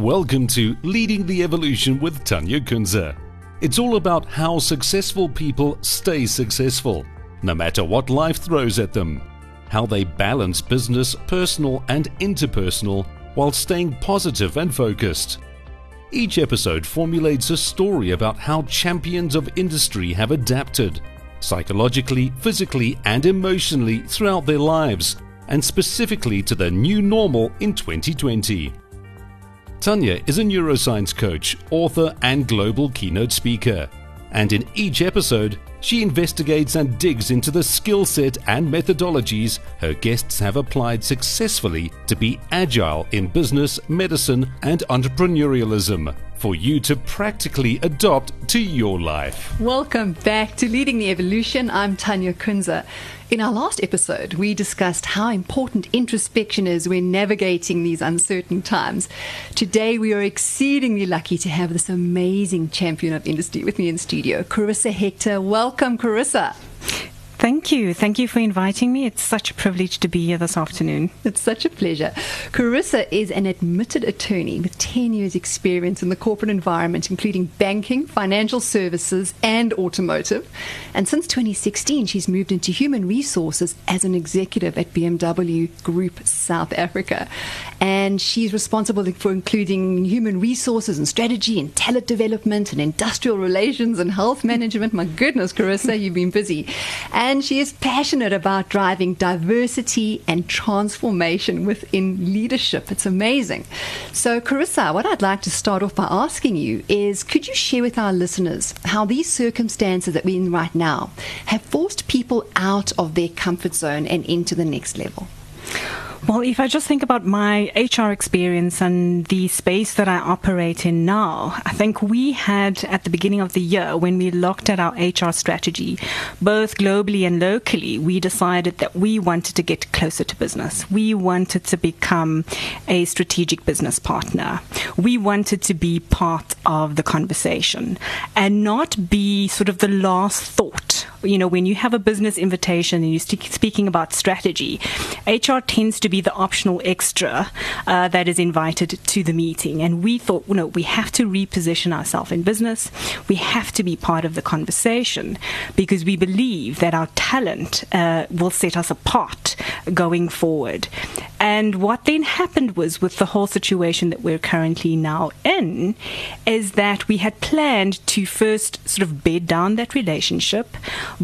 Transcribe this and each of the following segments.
Welcome to Leading the Evolution with Tanya Kunze. It's all about how successful people stay successful, no matter what life throws at them, how they balance business, personal, and interpersonal while staying positive and focused. Each episode formulates a story about how champions of industry have adapted, psychologically, physically, and emotionally throughout their lives, and specifically to the new normal in 2020. Tanya is a neuroscience coach, author, and global keynote speaker. And in each episode, she investigates and digs into the skill set and methodologies her guests have applied successfully to be agile in business, medicine, and entrepreneurialism for you to practically adopt to your life. Welcome back to Leading the Evolution. I'm Tanya Kunze. In our last episode, we discussed how important introspection is when navigating these uncertain times. Today, we are exceedingly lucky to have this amazing champion of industry with me in studio, Carissa Hector. Welcome, Carissa. Thank you. Thank you for inviting me. It's such a privilege to be here this afternoon. It's such a pleasure. Carissa is an admitted attorney with 10 years' experience in the corporate environment, including banking, financial services, and automotive. And since 2016, she's moved into human resources as an executive at BMW Group South Africa. And she's responsible for including human resources and strategy and talent development and industrial relations and health management. My goodness, Carissa, you've been busy. And and she is passionate about driving diversity and transformation within leadership. It's amazing. So, Carissa, what I'd like to start off by asking you is could you share with our listeners how these circumstances that we're in right now have forced people out of their comfort zone and into the next level? Well, if I just think about my HR experience and the space that I operate in now, I think we had at the beginning of the year, when we looked at our HR strategy, both globally and locally, we decided that we wanted to get closer to business. We wanted to become a strategic business partner. We wanted to be part of the conversation and not be sort of the last thought. You know, when you have a business invitation and you're speaking about strategy, HR tends to be the optional extra uh, that is invited to the meeting. And we thought, you know, we have to reposition ourselves in business. We have to be part of the conversation because we believe that our talent uh, will set us apart going forward. And what then happened was with the whole situation that we're currently now in, is that we had planned to first sort of bed down that relationship,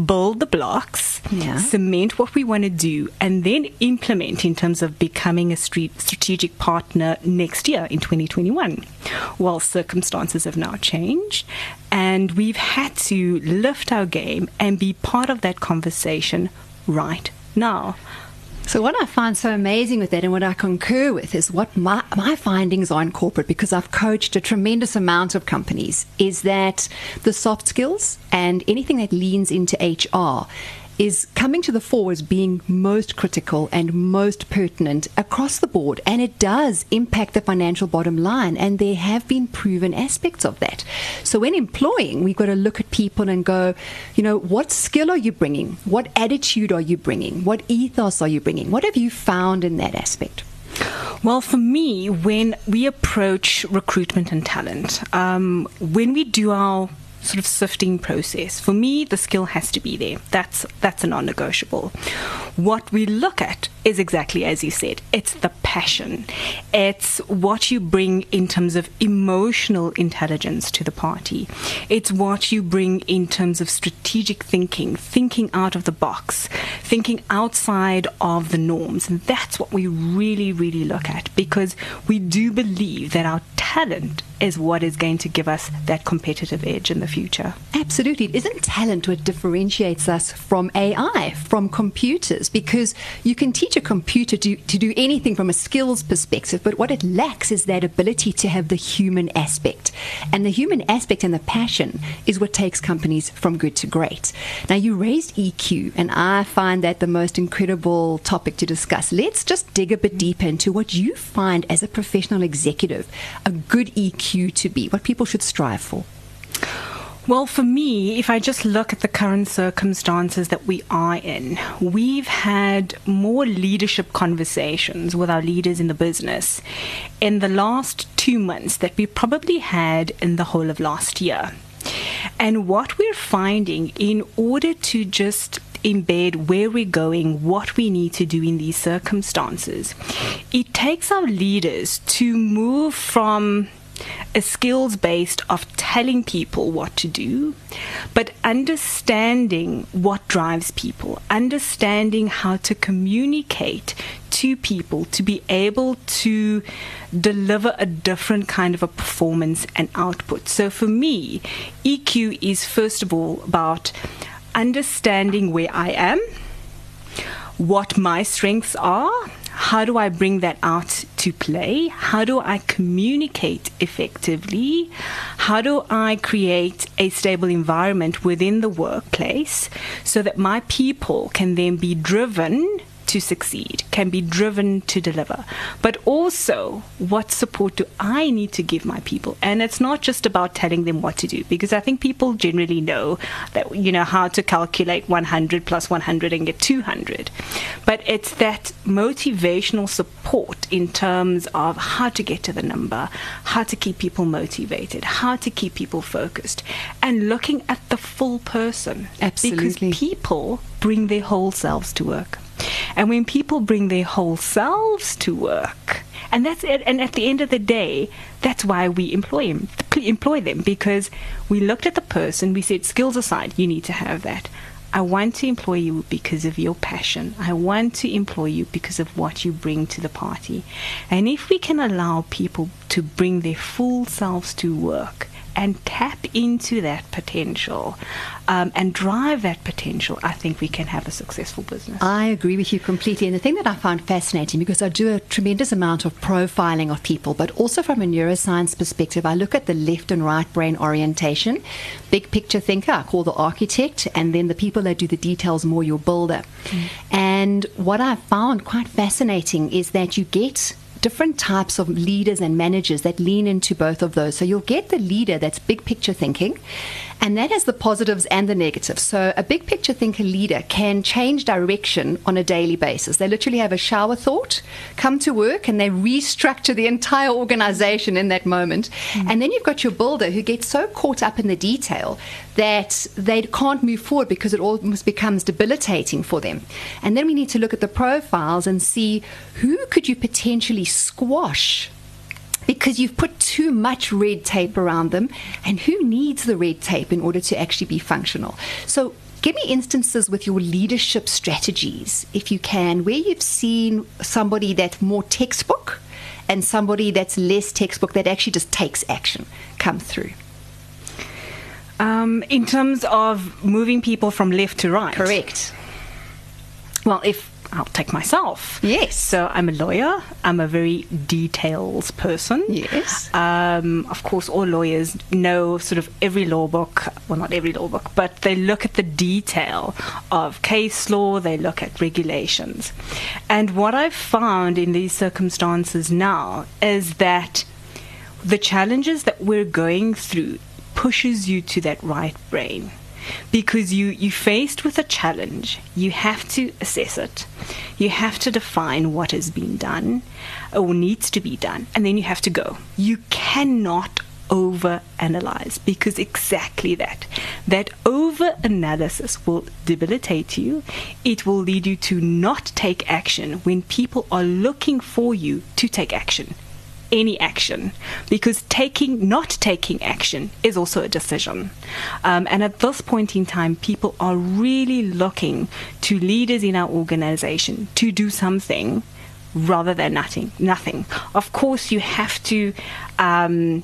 build the blocks, yeah. cement what we want to do, and then implement in terms of becoming a strategic partner next year in 2021. Well, circumstances have now changed, and we've had to lift our game and be part of that conversation right now. So, what I find so amazing with that and what I concur with is what my, my findings are in corporate because I've coached a tremendous amount of companies is that the soft skills and anything that leans into HR is coming to the fore as being most critical and most pertinent across the board. And it does impact the financial bottom line. And there have been proven aspects of that. So when employing, we've got to look at people and go, you know, what skill are you bringing? What attitude are you bringing? What ethos are you bringing? What have you found in that aspect? Well, for me, when we approach recruitment and talent, um, when we do our sort of sifting process. For me, the skill has to be there. That's that's a non-negotiable. What we look at is exactly as you said. It's the passion. It's what you bring in terms of emotional intelligence to the party. It's what you bring in terms of strategic thinking, thinking out of the box, thinking outside of the norms. And that's what we really, really look at because we do believe that our talent is what is going to give us that competitive edge in the future. Absolutely. Isn't talent what differentiates us from AI, from computers? Because you can teach a computer to, to do anything from a skills perspective, but what it lacks is that ability to have the human aspect. And the human aspect and the passion is what takes companies from good to great. Now, you raised EQ, and I find that the most incredible topic to discuss. Let's just dig a bit deeper into what you find as a professional executive a good EQ to be, what people should strive for. Well, for me, if I just look at the current circumstances that we are in, we've had more leadership conversations with our leaders in the business in the last two months that we probably had in the whole of last year. And what we're finding in order to just embed where we're going, what we need to do in these circumstances, it takes our leaders to move from a skills based of telling people what to do, but understanding what drives people, understanding how to communicate to people to be able to deliver a different kind of a performance and output. So for me, EQ is first of all about understanding where I am, what my strengths are, how do I bring that out to play? How do I communicate effectively? How do I create a stable environment within the workplace so that my people can then be driven to succeed, can be driven to deliver. But also, what support do I need to give my people? And it's not just about telling them what to do, because I think people generally know that, you know, how to calculate 100 plus 100 and get 200. But it's that motivational support in terms of how to get to the number, how to keep people motivated, how to keep people focused, and looking at the full person. Absolutely. Because people bring their whole selves to work. And when people bring their whole selves to work, and that's it, and at the end of the day, that's why we employ them, employ them because we looked at the person, we said, skills aside, you need to have that. I want to employ you because of your passion. I want to employ you because of what you bring to the party. And if we can allow people to bring their full selves to work, and tap into that potential um, and drive that potential, I think we can have a successful business. I agree with you completely. And the thing that I found fascinating, because I do a tremendous amount of profiling of people, but also from a neuroscience perspective, I look at the left and right brain orientation, big picture thinker, I call the architect, and then the people that do the details more, your builder. Mm. And what I found quite fascinating is that you get different types of leaders and managers that lean into both of those. So you'll get the leader that's big picture thinking, and that has the positives and the negatives. So a big picture thinker leader can change direction on a daily basis. They literally have a shower thought, come to work, and they restructure the entire organization in that moment. Mm. And then you've got your builder who gets so caught up in the detail that they can't move forward because it almost becomes debilitating for them. And then we need to look at the profiles and see who could you potentially squash because you've put too much red tape around them. And who needs the red tape in order to actually be functional? So, give me instances with your leadership strategies, if you can, where you've seen somebody that's more textbook and somebody that's less textbook that actually just takes action come through. Um, in terms of moving people from left to right. Correct. Well, if I'll take myself. Yes. So I'm a lawyer. I'm a very details person. Yes. Um, of course, all lawyers know sort of every law book. Well, not every law book, but they look at the detail of case law. They look at regulations. And what I've found in these circumstances now is that the challenges that we're going through pushes you to that right brain because you you faced with a challenge. You have to assess it. You have to define what has been done or needs to be done and then you have to go. You cannot over analyze because exactly that. That over analysis will debilitate you. It will lead you to not take action when people are looking for you to take action any action because taking not taking action is also a decision um, and at this point in time people are really looking to leaders in our organization to do something rather than nothing nothing of course you have to um,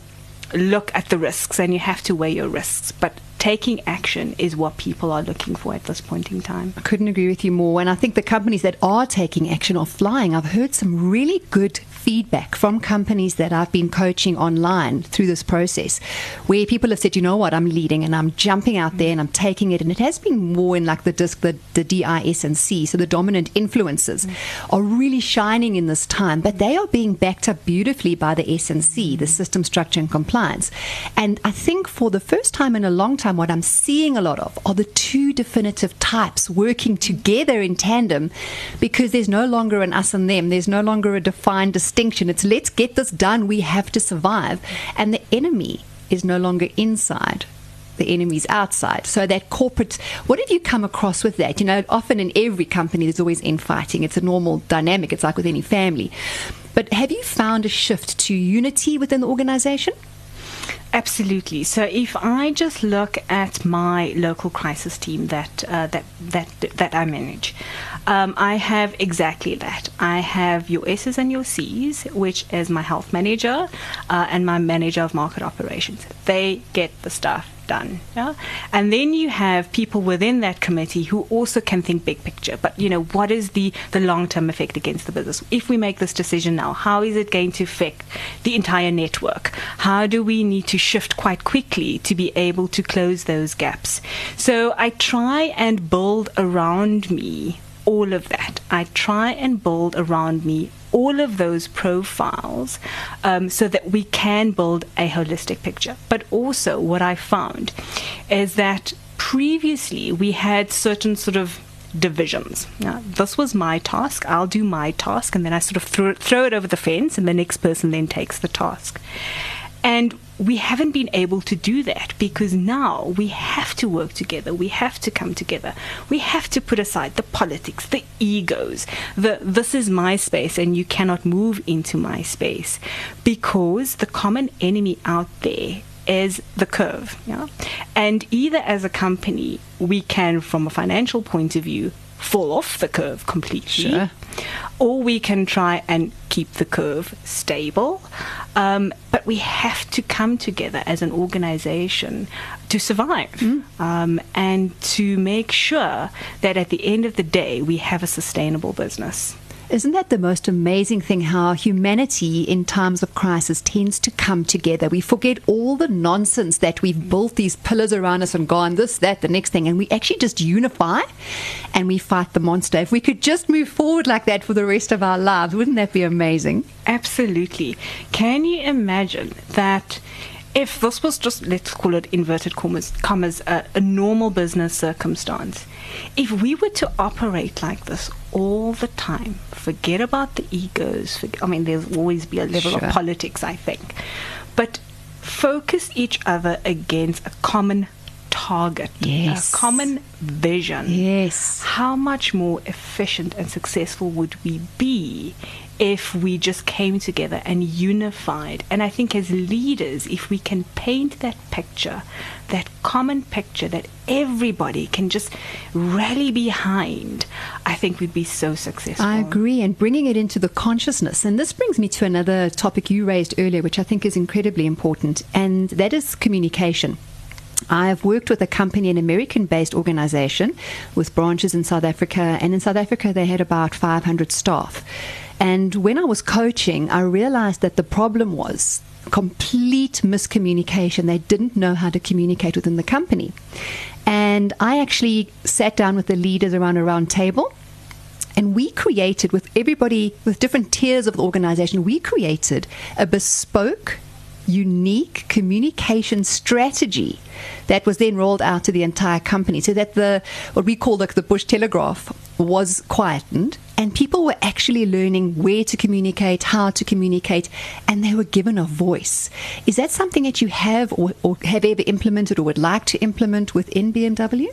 look at the risks and you have to weigh your risks but taking action is what people are looking for at this point in time. I couldn't agree with you more. And I think the companies that are taking action are flying. I've heard some really good feedback from companies that I've been coaching online through this process where people have said, you know what, I'm leading and I'm jumping out there and I'm taking it. And it has been more in like the disc, the, the DIS and C. So the dominant influences mm. are really shining in this time, but they are being backed up beautifully by the S and C, the system structure and compliance. And I think for the first time in a long time, what I'm seeing a lot of are the two definitive types working together in tandem because there's no longer an us and them. There's no longer a defined distinction. It's let's get this done. We have to survive. And the enemy is no longer inside the enemy's outside. So that corporate, what have you come across with that? You know, often in every company there's always infighting. It's a normal dynamic. It's like with any family. But have you found a shift to unity within the organization? Absolutely. So if I just look at my local crisis team that uh, that that that I manage, um, I have exactly that. I have your S's and your C's, which is my health manager uh, and my manager of market operations. They get the stuff done. Yeah? And then you have people within that committee who also can think big picture. But you know, what is the, the long term effect against the business? If we make this decision now, how is it going to affect the entire network? How do we need to shift quite quickly to be able to close those gaps? So I try and build around me all of that. I try and build around me all of those profiles um, so that we can build a holistic picture. But also, what I found is that previously we had certain sort of divisions. Now, this was my task, I'll do my task, and then I sort of throw, throw it over the fence, and the next person then takes the task. And we haven't been able to do that because now we have to work together. We have to come together. We have to put aside the politics, the egos, the this is my space and you cannot move into my space because the common enemy out there is the curve. Yeah? And either as a company, we can, from a financial point of view, fall off the curve completely. Sure. Or we can try and keep the curve stable. Um, but we have to come together as an organization to survive mm. um, and to make sure that at the end of the day, we have a sustainable business. Isn't that the most amazing thing how humanity in times of crisis tends to come together? We forget all the nonsense that we've built these pillars around us and gone this, that, the next thing, and we actually just unify and we fight the monster. If we could just move forward like that for the rest of our lives, wouldn't that be amazing? Absolutely. Can you imagine that? if this was just, let's call it inverted commas, commas a, a normal business circumstance, if we were to operate like this all the time, forget about the egos, forget, I mean, there's always be a level sure. of politics, I think, but focus each other against a common target, yes. a common vision. Yes. How much more efficient and successful would we be if we just came together and unified. And I think as leaders, if we can paint that picture, that common picture that everybody can just rally behind, I think we'd be so successful. I agree. And bringing it into the consciousness. And this brings me to another topic you raised earlier, which I think is incredibly important, and that is communication. I've worked with a company, an American based organization with branches in South Africa. And in South Africa, they had about 500 staff. And when I was coaching, I realized that the problem was complete miscommunication. They didn't know how to communicate within the company. And I actually sat down with the leaders around a round table. And we created, with everybody, with different tiers of the organization, we created a bespoke unique communication strategy that was then rolled out to the entire company so that the what we call the, the bush telegraph was quietened and people were actually learning where to communicate how to communicate and they were given a voice. Is that something that you have or, or have ever implemented or would like to implement within bmw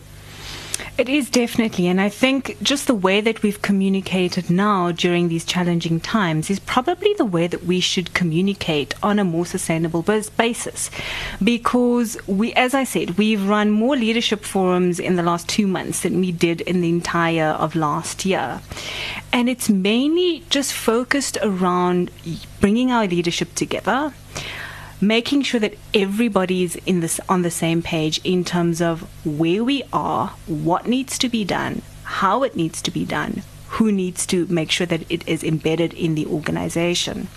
it is definitely, and I think just the way that we've communicated now during these challenging times is probably the way that we should communicate on a more sustainable basis. Because we, as I said, we've run more leadership forums in the last two months than we did in the entire of last year. And it's mainly just focused around bringing our leadership together making sure that everybody is in this on the same page in terms of where we are, what needs to be done, how it needs to be done, who needs to make sure that it is embedded in the organization.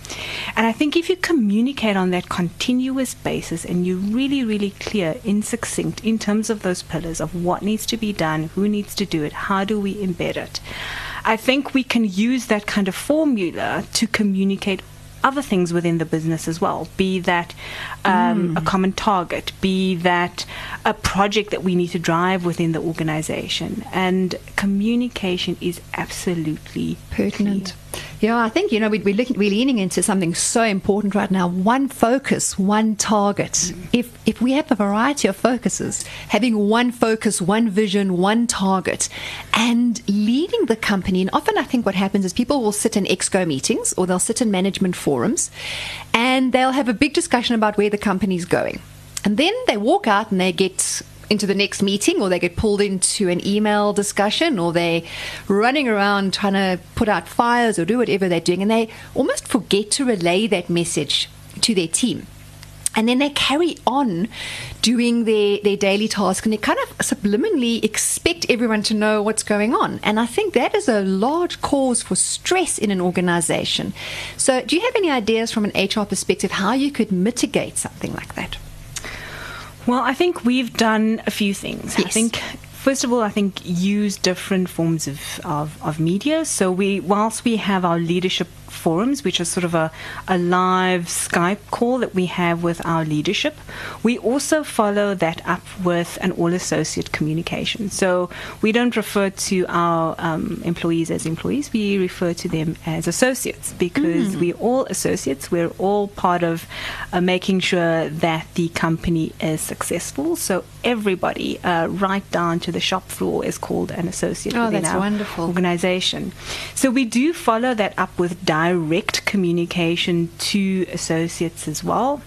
And I think if you communicate on that continuous basis and you're really, really clear in succinct in terms of those pillars of what needs to be done, who needs to do it, how do we embed it, I think we can use that kind of formula to communicate other things within the business as well, be that um, mm. a common target, be that a project that we need to drive within the organization. And communication is absolutely pertinent. Key. Yeah, I think, you know, we're, looking, we're leaning into something so important right now one focus, one target. If, if we have a variety of focuses, having one focus, one vision, one target, and leading the company, and often I think what happens is people will sit in exco meetings or they'll sit in management forums and they'll have a big discussion about where the company's going. And then they walk out and they get into the next meeting or they get pulled into an email discussion or they're running around trying to put out fires or do whatever they're doing and they almost forget to relay that message to their team. And then they carry on doing their, their daily task and they kind of subliminally expect everyone to know what's going on. And I think that is a large cause for stress in an organization. So, do you have any ideas from an HR perspective how you could mitigate something like that? Well, I think we've done a few things. Yes. I think First of all, I think use different forms of, of, of, media. So we, whilst we have our leadership forums, which is sort of a, a live Skype call that we have with our leadership. We also follow that up with an all associate communication. So we don't refer to our um, employees as employees, we refer to them as associates because mm. we're all associates. We're all part of uh, making sure that the company is successful. So everybody, uh, right down to the shop floor, is called an associate oh, within our wonderful. organization. So we do follow that up with direct communication to associates as well.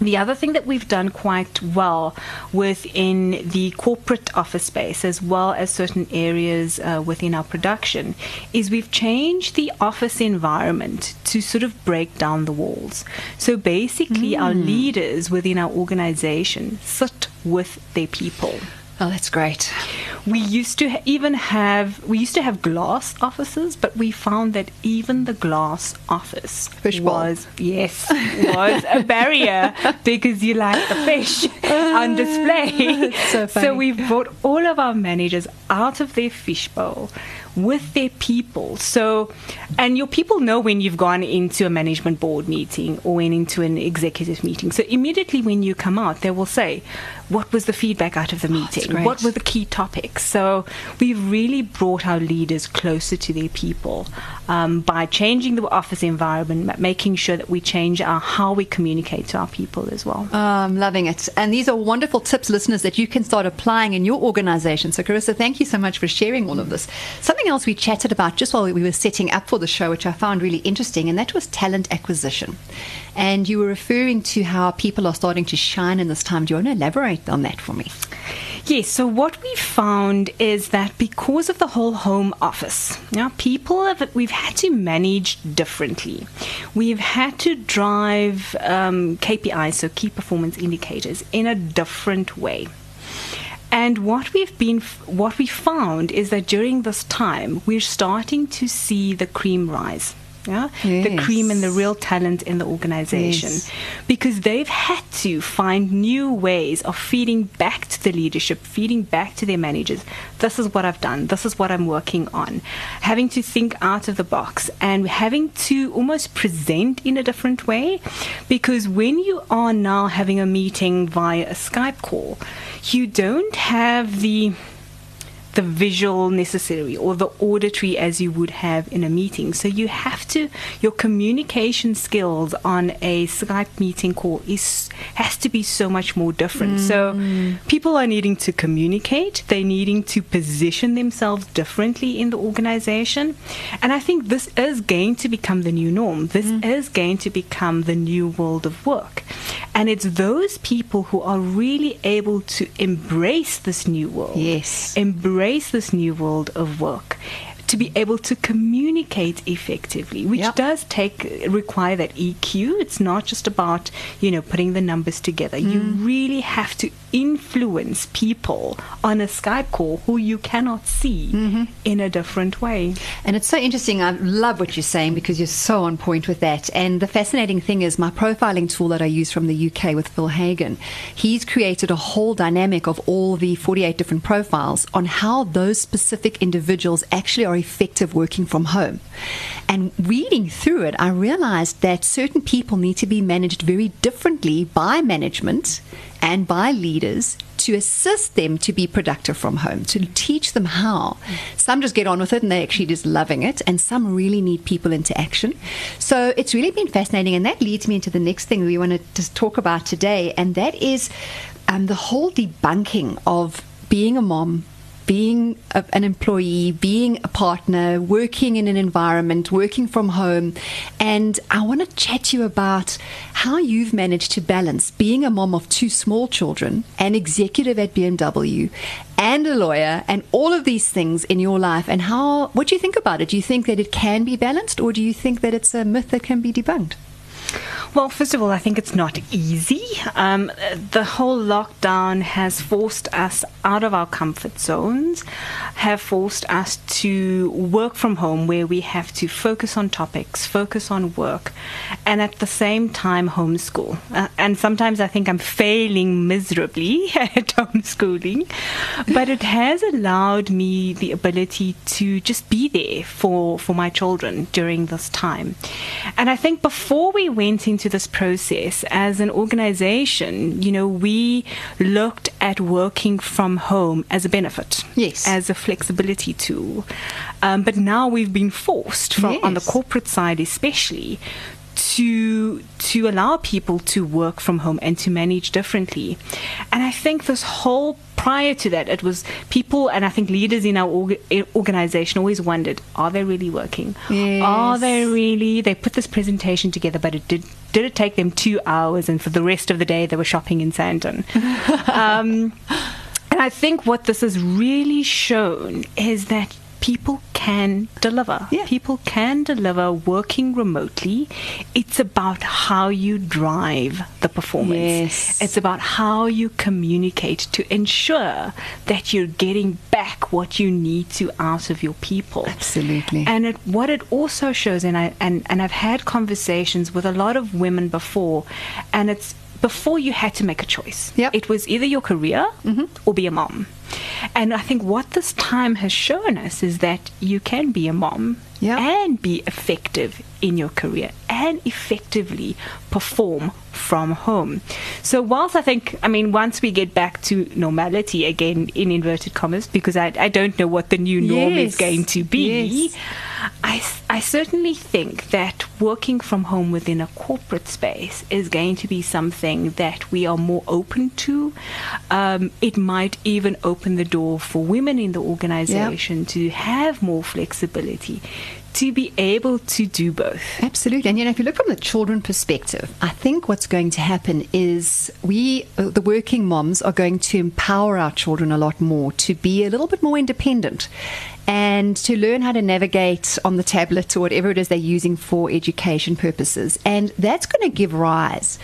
The other thing that we've done quite well within the corporate office space, as well as certain areas uh, within our production, is we've changed the office environment to sort of break down the walls. So basically, mm. our leaders within our organization sit with their people. Oh, that's great. We used to ha- even have we used to have glass offices, but we found that even the glass office Fishbowl. was yes was a barrier because you like the fish on display. So, so we brought all of our managers out of their fishbowl with their people. So, and your people know when you've gone into a management board meeting or went into an executive meeting. So immediately when you come out, they will say, what was the feedback out of the meeting? Oh, what were the key topics? So we've really brought our leaders closer to their people um, by changing the office environment, but making sure that we change our how we communicate to our people as well. Oh, I'm loving it. And these are wonderful tips, listeners, that you can start applying in your organization. So, Carissa, thank you so much for sharing all of this. Something else we chatted about just while we were setting up for the show, which I found really interesting, and that was talent acquisition. And you were referring to how people are starting to shine in this time. Do you want to elaborate on that for me? Yes, so what we found is that because of the whole home office, now people have we've had to manage differently. We've had to drive um, KPIs, so key performance indicators, in a different way. And what we've been, what we found is that during this time, we're starting to see the cream rise yeah, yes. the cream and the real talent in the organization, yes. because they've had to find new ways of feeding back to the leadership, feeding back to their managers. This is what I've done. This is what I'm working on. Having to think out of the box and having to almost present in a different way, because when you are now having a meeting via a Skype call, you don't have the the visual necessary or the auditory as you would have in a meeting. So you have to your communication skills on a Skype meeting call is has to be so much more different. Mm. So people are needing to communicate, they're needing to position themselves differently in the organization. And I think this is going to become the new norm. This mm. is going to become the new world of work. And it's those people who are really able to embrace this new world. Yes. Embrace this new world of work to be able to communicate effectively, which Yep. does take require that EQ. It's not just about you know putting the numbers together. You mm. really have to influence people on a Skype call who you cannot see mm-hmm. in a different way. And it's so interesting. I love what you're saying because you're so on point with that. And the fascinating thing is my profiling tool that I use from the UK with Phil Hagen. He's created a whole dynamic of all the 48 different profiles on how those specific individuals actually are effective working from home. And reading through it, I realized that certain people need to be managed very differently by management and by leaders to assist them to be productive from home, to teach them how. Some just get on with it and they're actually just loving it, and some really need people into action. So it's really been fascinating, and that leads me into the next thing we want to just talk about today, and that is um, the whole debunking of being a mom being a, an employee, being a partner, working in an environment, working from home. And I want to chat to you about how you've managed to balance being a mom of two small children, an executive at BMW, and a lawyer, and all of these things in your life. And how, what do you think about it? Do you think that it can be balanced, or do you think that it's a myth that can be debunked? Well, first of all, I think it's not easy. Um, the whole lockdown has forced us out of our comfort zones, have forced us to work from home where we have to focus on topics, focus on work, and at the same time homeschool. Uh, and sometimes I think I'm failing miserably at homeschooling, but it has allowed me the ability to just be there for, for my children during this time. And I think before we went into this process as an organization, you know, we looked at working from home as a benefit, Yes. as a flexibility tool. Um, but now we've been forced, from, on the corporate side especially, to to allow people to work from home and to manage differently. And I think this whole prior to that, it was people and I think leaders in our org- eh, organization always wondered: Are they really working? Are they really? They put this presentation together, but it did. Did it take them two hours, and for the rest of the day they were shopping in Sandton? um, and I think what this has really shown is that people can deliver. Yeah. People can deliver working remotely. It's about how you drive the performance. Yes. It's about how you communicate to ensure that you're getting back what you need to out of your people. Absolutely. And it, what it also shows, and I and, and I've had conversations with a lot of women before, and it's before you had to make a choice. Yep. It was either your career mm-hmm. or be a mom. And I think what this time has shown us is that you can be a mom Yep. and be effective in your career and effectively perform from home. So, whilst I think, I mean, once we get back to normality again, in inverted commas, because I, I don't know what the new norm Yes. is going to be, Yes. I, I certainly think that working from home within a corporate space is going to be something that we are more open to. Um, it might even open the door for women in the organization to have more flexibility, to be able to do both. Absolutely. And you know, if you look from the children perspective, I think what's going to happen is we, uh, the working moms, are going to empower our children a lot more to be a little bit more independent and to learn how to navigate on the tablet or whatever it is they're using for education purposes. And that's going to give rise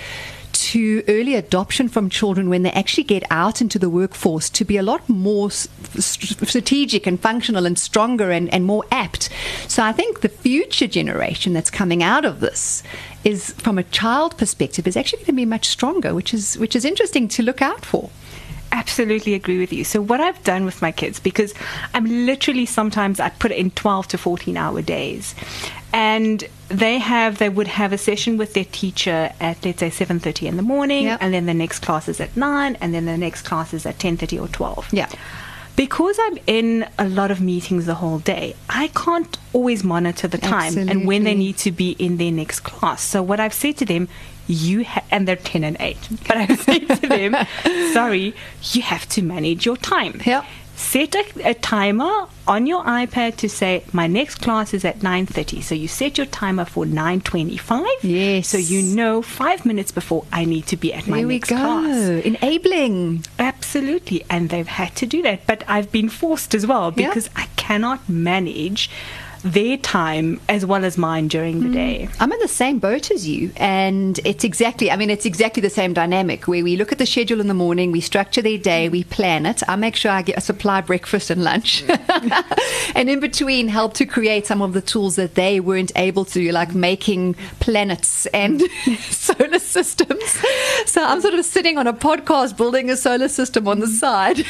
to early adoption from children when they actually get out into the workforce to be a lot more strategic and functional and stronger and, and more apt. So I think the future generation that's coming out of this is from a child perspective is actually going to be much stronger, which is which is interesting to look out for. Absolutely agree with you. So what I've done with my kids, because I'm literally sometimes I put it in 12 to 14 hour days, and they have they would have a session with their teacher at let's say 7:30 in the morning, Yep. and then the next class is at nine, and then the next class is at 10:30 or 12. Yeah. Because I'm in a lot of meetings the whole day, I can't always monitor the time and when they need to be in their next class. So what I've said to them, you ha- and they're 10 and 8. But I've said to them, sorry, you have to manage your time. Yep. Set a, a timer on your iPad to say my next class is at 9:30. So you set your timer for 9:25. Yes. So you know 5 minutes before I need to be at my There we next go. class. Enabling. Absolutely, and they've had to do that. But I've been forced as well Yeah. because I cannot manage their time as well as mine during the mm. day. I'm in the same boat as you, and it's exactly, I mean, it's exactly the same dynamic where we look at the schedule in the morning, we structure their day, we plan it. I make sure I get a supply breakfast and lunch, and in between, help to create some of the tools that they weren't able to, like making planets and solar systems. So I'm sort of sitting on a podcast building a solar system on the side,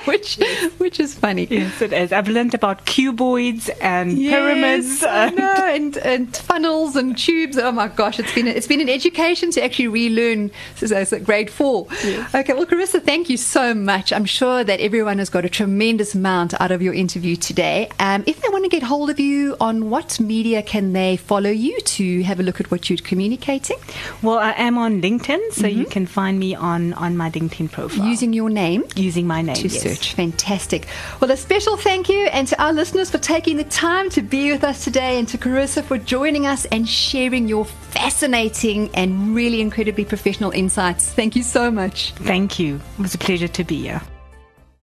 which which is funny. Yes, it is. I've learned about cuboids and Yes, pyramids. I and- know, and and funnels and tubes. Oh my gosh, it's been it's been an education to actually relearn since I was at grade four. Okay, well, Carissa, thank you so much. I'm sure that everyone has got a tremendous amount out of your interview today. Um, if they want to get hold of you, on what media can they follow you to have a look at what you're communicating Well, I am on LinkedIn, so you can find me on, on my LinkedIn profile. using your name? using my name. to yes. Search. Fantastic. Well, a special thank you, and to our listeners for taking the time to be with us today, and to Carissa for joining us and sharing your fascinating and really incredibly professional insights. Thank you so much. Thank you. It was a pleasure to be here.